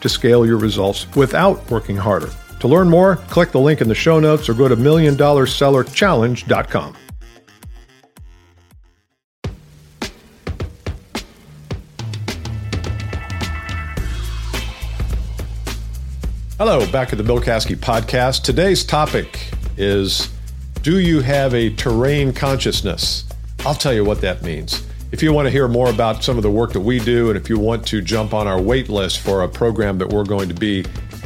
to scale your results without working harder. To learn more, click the link in the show notes or go to milliondollarsellerchallenge.com. Hello, back at the Bill Caskey podcast. Today's topic is Do you have a terrain consciousness? I'll tell you what that means. If you want to hear more about some of the work that we do, and if you want to jump on our wait list for a program that we're going to be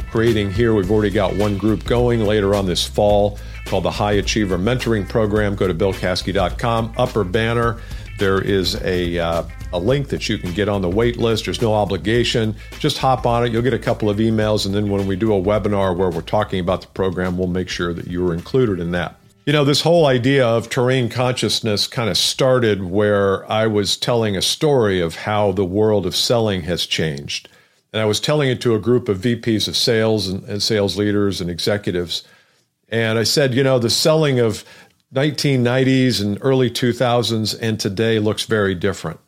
creating here, we've already got one group going later on this fall called the High Achiever Mentoring Program. Go to billcaskey.com, upper banner. There is a, uh, a link that you can get on the wait list. There's no obligation. Just hop on it. You'll get a couple of emails. And then when we do a webinar where we're talking about the program, we'll make sure that you're included in that. You know, this whole idea of terrain consciousness kind of started where I was telling a story of how the world of selling has changed. And I was telling it to a group of VPs of sales and, and sales leaders and executives. And I said, you know, the selling of 1990s and early 2000s and today looks very different.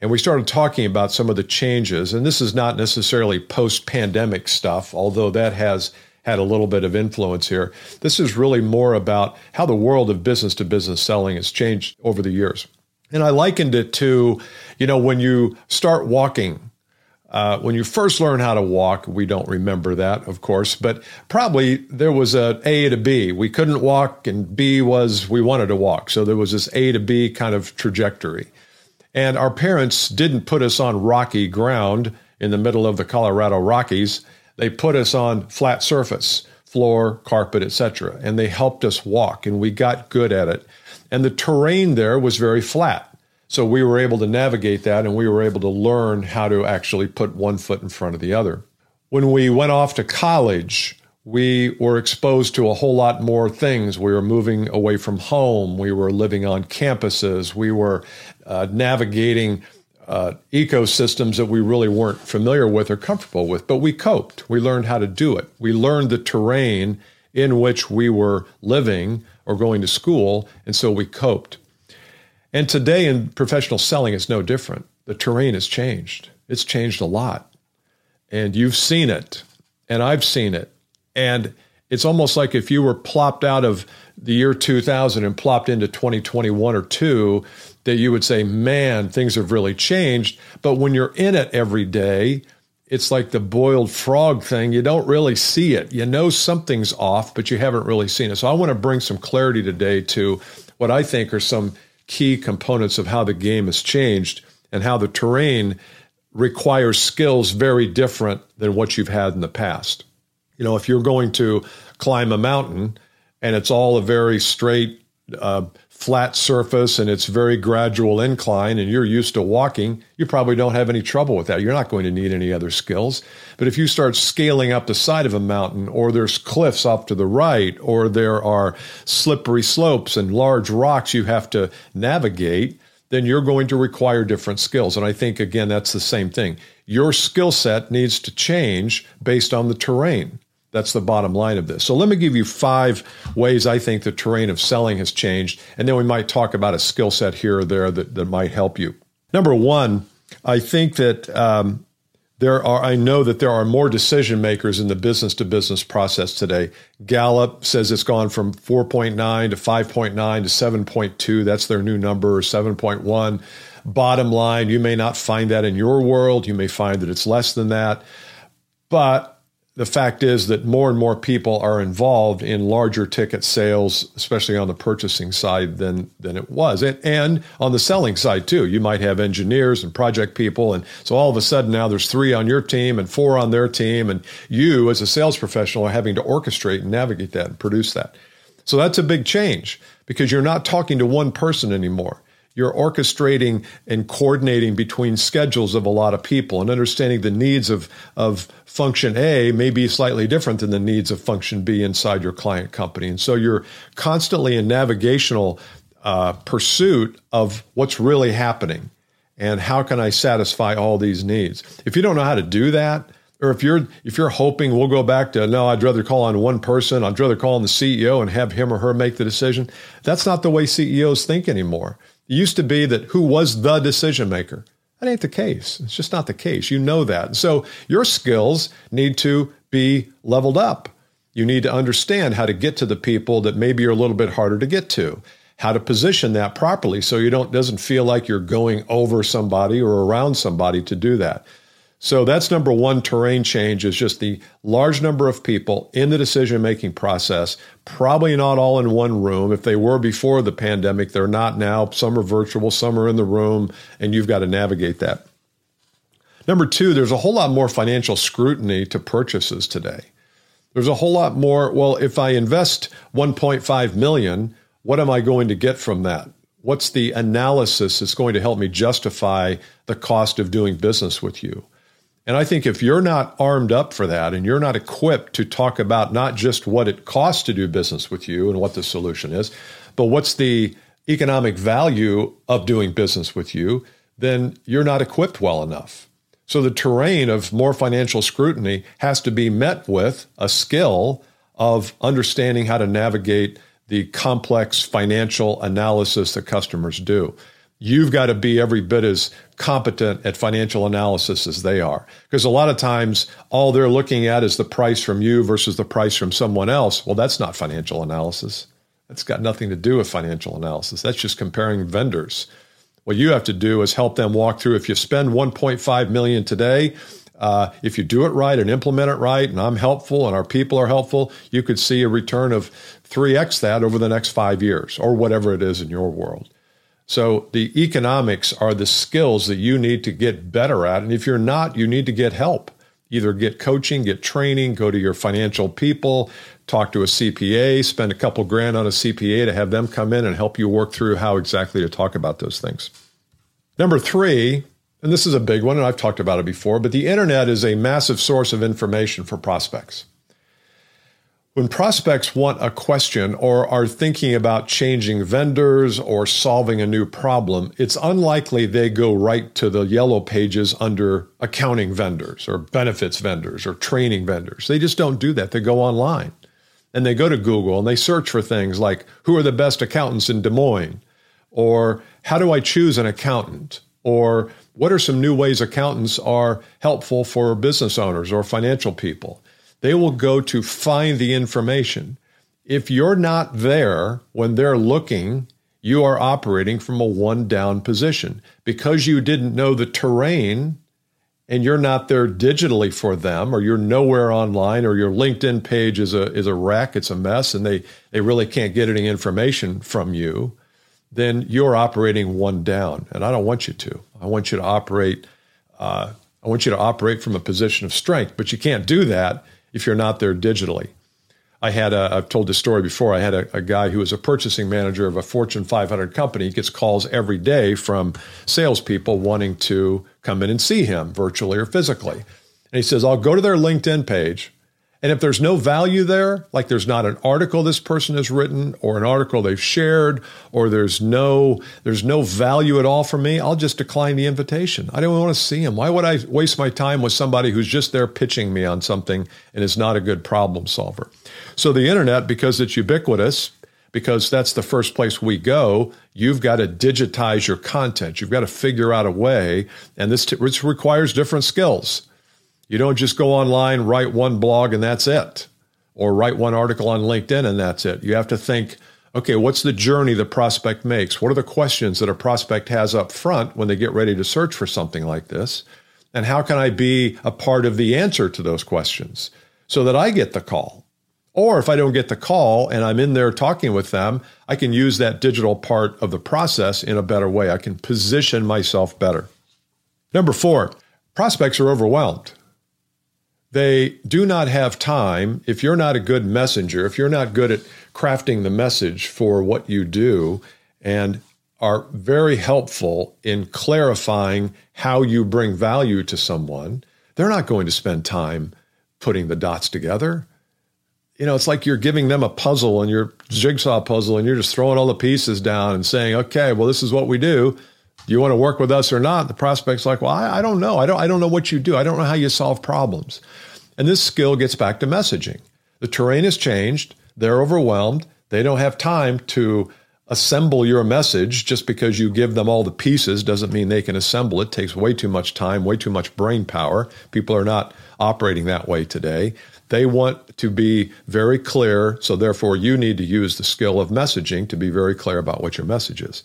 And we started talking about some of the changes. And this is not necessarily post pandemic stuff, although that has had a little bit of influence here. This is really more about how the world of business to business selling has changed over the years. And I likened it to, you know, when you start walking, uh, when you first learn how to walk, we don't remember that, of course, but probably there was a A to B. We couldn't walk, and B was we wanted to walk. So there was this A to B kind of trajectory. And our parents didn't put us on rocky ground in the middle of the Colorado Rockies. They put us on flat surface, floor, carpet, etc., and they helped us walk, and we got good at it. And the terrain there was very flat. So we were able to navigate that and we were able to learn how to actually put one foot in front of the other. When we went off to college, we were exposed to a whole lot more things. We were moving away from home. We were living on campuses. We were uh, navigating uh, ecosystems that we really weren't familiar with or comfortable with, but we coped. We learned how to do it. We learned the terrain in which we were living or going to school, and so we coped. And today in professional selling, it's no different. The terrain has changed. It's changed a lot. And you've seen it, and I've seen it. And it's almost like if you were plopped out of the year 2000 and plopped into 2021 or 2 that you would say man things have really changed. But when you're in it every day it's like the boiled frog thing. You don't really see it. You know something's off but you haven't really seen it. So i want to bring some clarity today to what i think are some key components of how the game has changed and how the terrain requires skills very different than what you've had in the past you know if you're going to climb a mountain and it's all a very straight, uh, flat surface and it's very gradual incline and you're used to walking, you probably don't have any trouble with that. You're not going to need any other skills. But if you start scaling up the side of a mountain or there's cliffs off to the right or there are slippery slopes and large rocks you have to navigate, then you're going to require different skills. And I think, again, that's the same thing. Your skill set needs to change based on the terrain. That's the bottom line of this. So let me give you five ways I think the terrain of selling has changed, and then we might talk about a skill set here or there that, that might help you. Number one, I think that um, there are, I know that there are more decision makers in the business to business process today. Gallup says it's gone from 4.9 to 5.9 to 7.2. That's their new number, 7.1. Bottom line, you may not find that in your world. You may find that it's less than that. But the fact is that more and more people are involved in larger ticket sales, especially on the purchasing side than than it was, and, and on the selling side too. You might have engineers and project people, and so all of a sudden now there's three on your team and four on their team, and you as a sales professional are having to orchestrate and navigate that and produce that. So that's a big change because you're not talking to one person anymore. You're orchestrating and coordinating between schedules of a lot of people and understanding the needs of, of function A may be slightly different than the needs of function B inside your client company. And so you're constantly in navigational uh, pursuit of what's really happening and how can I satisfy all these needs. If you don't know how to do that, or if you're if you're hoping we'll go back to no, I'd rather call on one person, I'd rather call on the CEO and have him or her make the decision. That's not the way CEOs think anymore. It used to be that who was the decision maker. That ain't the case. It's just not the case. You know that. So your skills need to be leveled up. You need to understand how to get to the people that maybe you're a little bit harder to get to, how to position that properly so you don't doesn't feel like you're going over somebody or around somebody to do that. So that's number one terrain change is just the large number of people in the decision making process, probably not all in one room. If they were before the pandemic, they're not now. Some are virtual, some are in the room, and you've got to navigate that. Number two, there's a whole lot more financial scrutiny to purchases today. There's a whole lot more, well, if I invest 1.5 million, what am I going to get from that? What's the analysis that's going to help me justify the cost of doing business with you? And I think if you're not armed up for that and you're not equipped to talk about not just what it costs to do business with you and what the solution is, but what's the economic value of doing business with you, then you're not equipped well enough. So the terrain of more financial scrutiny has to be met with a skill of understanding how to navigate the complex financial analysis that customers do you've got to be every bit as competent at financial analysis as they are. Because a lot of times, all they're looking at is the price from you versus the price from someone else. Well, that's not financial analysis. That's got nothing to do with financial analysis. That's just comparing vendors. What you have to do is help them walk through. If you spend 1.5 million today, uh, if you do it right and implement it right, and I'm helpful and our people are helpful, you could see a return of 3x that over the next five years or whatever it is in your world. So the economics are the skills that you need to get better at. And if you're not, you need to get help. Either get coaching, get training, go to your financial people, talk to a CPA, spend a couple grand on a CPA to have them come in and help you work through how exactly to talk about those things. Number three, and this is a big one, and I've talked about it before, but the internet is a massive source of information for prospects. When prospects want a question or are thinking about changing vendors or solving a new problem, it's unlikely they go right to the yellow pages under accounting vendors or benefits vendors or training vendors. They just don't do that. They go online and they go to Google and they search for things like who are the best accountants in Des Moines or how do I choose an accountant or what are some new ways accountants are helpful for business owners or financial people. They will go to find the information. If you're not there when they're looking, you are operating from a one down position because you didn't know the terrain and you're not there digitally for them or you're nowhere online or your LinkedIn page is a is a wreck, it's a mess and they they really can't get any information from you, then you're operating one down. And I don't want you to. I want you to operate uh, I want you to operate from a position of strength, but you can't do that if you're not there digitally. I had a, I've told this story before. I had a, a, guy who was a purchasing manager of a Fortune 500 company. He gets calls every day from salespeople wanting to come in and see him virtually or physically. And he says, I'll go to their LinkedIn page and if there's no value there, like there's not an article this person has written or an article they've shared, or there's no there's no value at all for me, I'll just decline the invitation. I don't want to see him. Why would I waste my time with somebody who's just there pitching me on something and is not a good problem solver? So the internet, because it's ubiquitous, because that's the first place we go. You've got to digitize your content. You've got to figure out a way, and this, t- this requires different skills. You don't just go online, write one blog, and that's it, or write one article on LinkedIn, and that's it. You have to think, okay, what's the journey the prospect makes? What are the questions that a prospect has up front when they get ready to search for something like this? And how can I be a part of the answer to those questions so that I get the call? Or if I don't get the call and I'm in there talking with them, I can use that digital part of the process in a better way. I can position myself better. Number four, prospects are overwhelmed. They do not have time. If you're not a good messenger, if you're not good at crafting the message for what you do and are very helpful in clarifying how you bring value to someone. They're not going to spend time putting the dots together. You know, it's like you're giving them a puzzle and your jigsaw puzzle, and you're just throwing all the pieces down and saying, okay, well, this is what we do. You want to work with us or not? The prospect's like, well, I, I don't know. I don't, I don't know what you do. I don't know how you solve problems. And this skill gets back to messaging. The terrain has changed. They're overwhelmed. They don't have time to assemble your message just because you give them all the pieces doesn't mean they can assemble it. it takes way too much time way too much brain power people are not operating that way today they want to be very clear so therefore you need to use the skill of messaging to be very clear about what your message is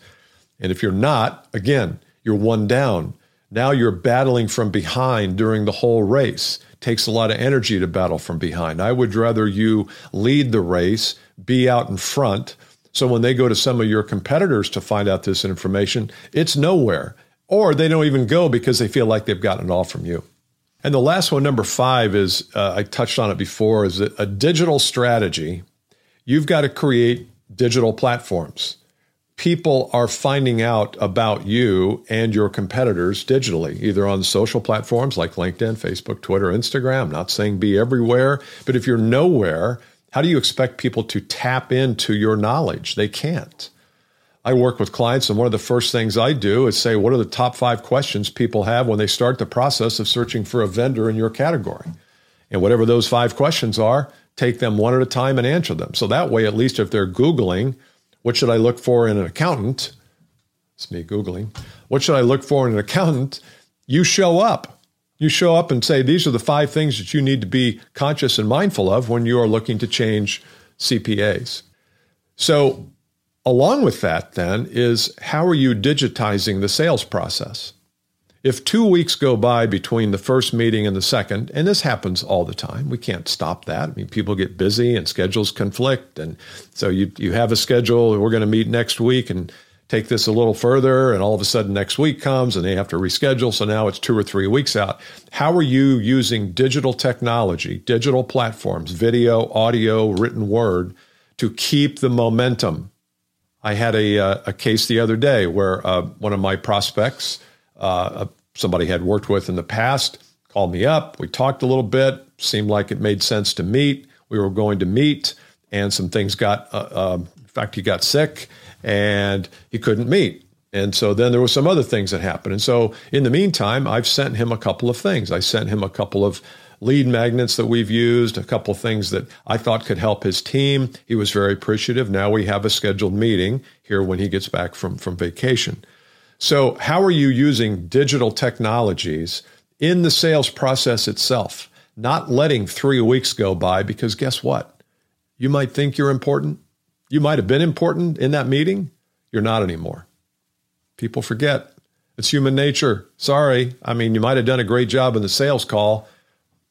and if you're not again you're one down now you're battling from behind during the whole race it takes a lot of energy to battle from behind i would rather you lead the race be out in front so when they go to some of your competitors to find out this information, it's nowhere. Or they don't even go because they feel like they've gotten it all from you. And the last one, number five, is uh, I touched on it before, is a digital strategy. You've got to create digital platforms. People are finding out about you and your competitors digitally, either on social platforms like LinkedIn, Facebook, Twitter, Instagram. Not saying be everywhere, but if you're nowhere, how do you expect people to tap into your knowledge? They can't. I work with clients, and one of the first things I do is say, What are the top five questions people have when they start the process of searching for a vendor in your category? And whatever those five questions are, take them one at a time and answer them. So that way, at least if they're Googling, what should I look for in an accountant? It's me Googling. What should I look for in an accountant? You show up you show up and say, these are the five things that you need to be conscious and mindful of when you are looking to change CPAs. So, along with that, then, is how are you digitizing the sales process? If two weeks go by between the first meeting and the second, and this happens all the time, we can't stop that. I mean, people get busy and schedules conflict. And so you, you have a schedule, we're going to meet next week, and take this a little further and all of a sudden next week comes and they have to reschedule so now it's two or three weeks out how are you using digital technology digital platforms video audio written word to keep the momentum i had a, uh, a case the other day where uh, one of my prospects uh, somebody had worked with in the past called me up we talked a little bit seemed like it made sense to meet we were going to meet and some things got uh, uh, in fact he got sick and he couldn't meet. And so then there were some other things that happened. And so in the meantime, I've sent him a couple of things. I sent him a couple of lead magnets that we've used, a couple of things that I thought could help his team. He was very appreciative. Now we have a scheduled meeting here when he gets back from, from vacation. So, how are you using digital technologies in the sales process itself? Not letting three weeks go by because guess what? You might think you're important. You might have been important in that meeting. You're not anymore. People forget. It's human nature. Sorry. I mean, you might have done a great job in the sales call,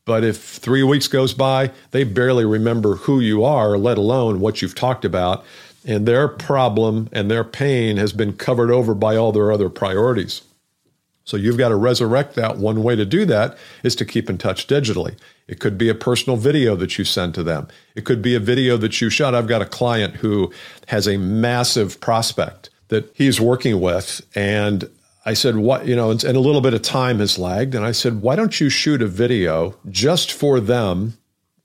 but if three weeks goes by, they barely remember who you are, let alone what you've talked about. And their problem and their pain has been covered over by all their other priorities. So you've got to resurrect that. One way to do that is to keep in touch digitally. It could be a personal video that you send to them. It could be a video that you shot. I've got a client who has a massive prospect that he's working with. And I said, what, you know, and, and a little bit of time has lagged. And I said, why don't you shoot a video just for them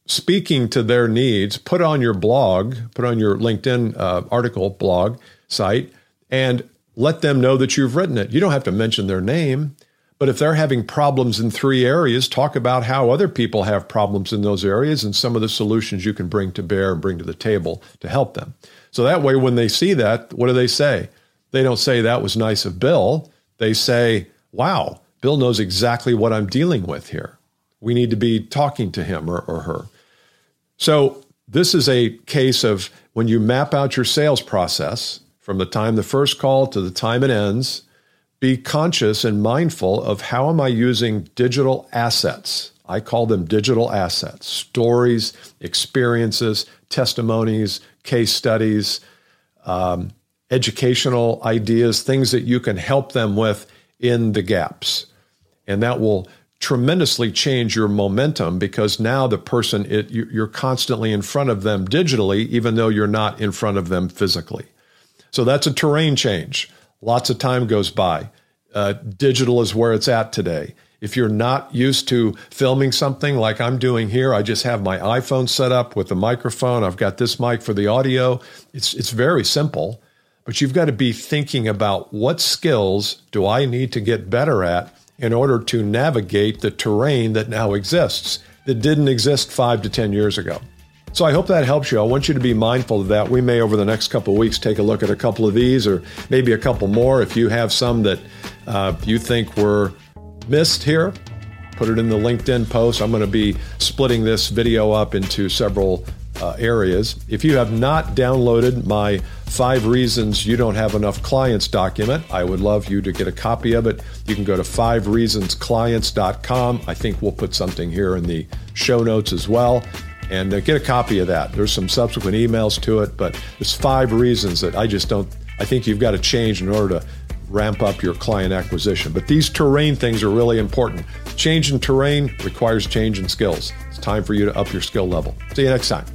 speaking to their needs, put on your blog, put on your LinkedIn uh, article blog site, and let them know that you've written it. You don't have to mention their name, but if they're having problems in three areas, talk about how other people have problems in those areas and some of the solutions you can bring to bear and bring to the table to help them. So that way, when they see that, what do they say? They don't say, that was nice of Bill. They say, wow, Bill knows exactly what I'm dealing with here. We need to be talking to him or, or her. So, this is a case of when you map out your sales process, from the time the first call to the time it ends, be conscious and mindful of how am I using digital assets. I call them digital assets, stories, experiences, testimonies, case studies, um, educational ideas, things that you can help them with in the gaps. And that will tremendously change your momentum because now the person, it, you're constantly in front of them digitally, even though you're not in front of them physically. So that's a terrain change. Lots of time goes by. Uh, digital is where it's at today. If you're not used to filming something like I'm doing here, I just have my iPhone set up with the microphone. I've got this mic for the audio. It's it's very simple, but you've got to be thinking about what skills do I need to get better at in order to navigate the terrain that now exists that didn't exist 5 to 10 years ago. So I hope that helps you. I want you to be mindful of that. We may over the next couple weeks take a look at a couple of these or maybe a couple more if you have some that uh, you think were missed here, put it in the LinkedIn post. I'm going to be splitting this video up into several uh, areas. If you have not downloaded my five reasons you don't have enough clients document, I would love you to get a copy of it. You can go to fivereasonsclients.com. I think we'll put something here in the show notes as well. And uh, get a copy of that. There's some subsequent emails to it, but there's five reasons that I just don't, I think you've got to change in order to ramp up your client acquisition. But these terrain things are really important. Change in terrain requires change in skills. It's time for you to up your skill level. See you next time.